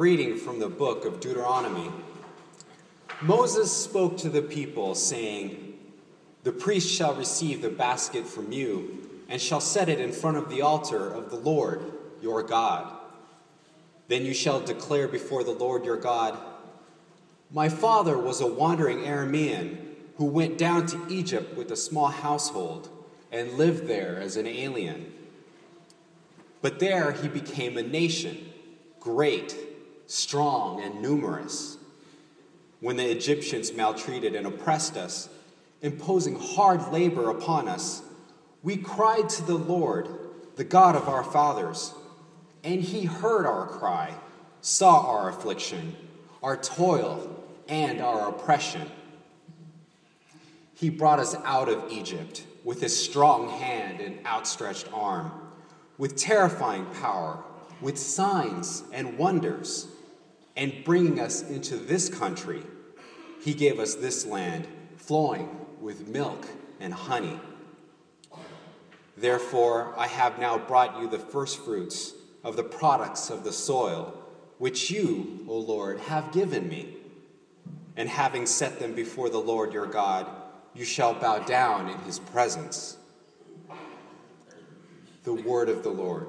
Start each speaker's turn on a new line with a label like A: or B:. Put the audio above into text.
A: reading from the book of Deuteronomy. Moses spoke to the people, saying, The priest shall receive the basket from you, and shall set it in front of the altar of the Lord your God. Then you shall declare before the Lord your God, My father was a wandering Aramean who went down to Egypt with a small household and lived there as an alien. But there he became a nation, great, strong, and numerous. When the Egyptians maltreated and oppressed us, imposing hard labor upon us, we cried to the Lord, the God of our fathers, and he heard our cry, saw our affliction, our toil, and our oppression. He brought us out of Egypt with his strong hand and outstretched arm with terrifying power, with signs and wonders, and bringing us into this country, he gave us this land flowing with milk and honey. Therefore, I have now brought you the firstfruits of the products of the soil, which you, O Lord, have given me. And having set them before the Lord your God, you shall bow down in his presence the word of the Lord.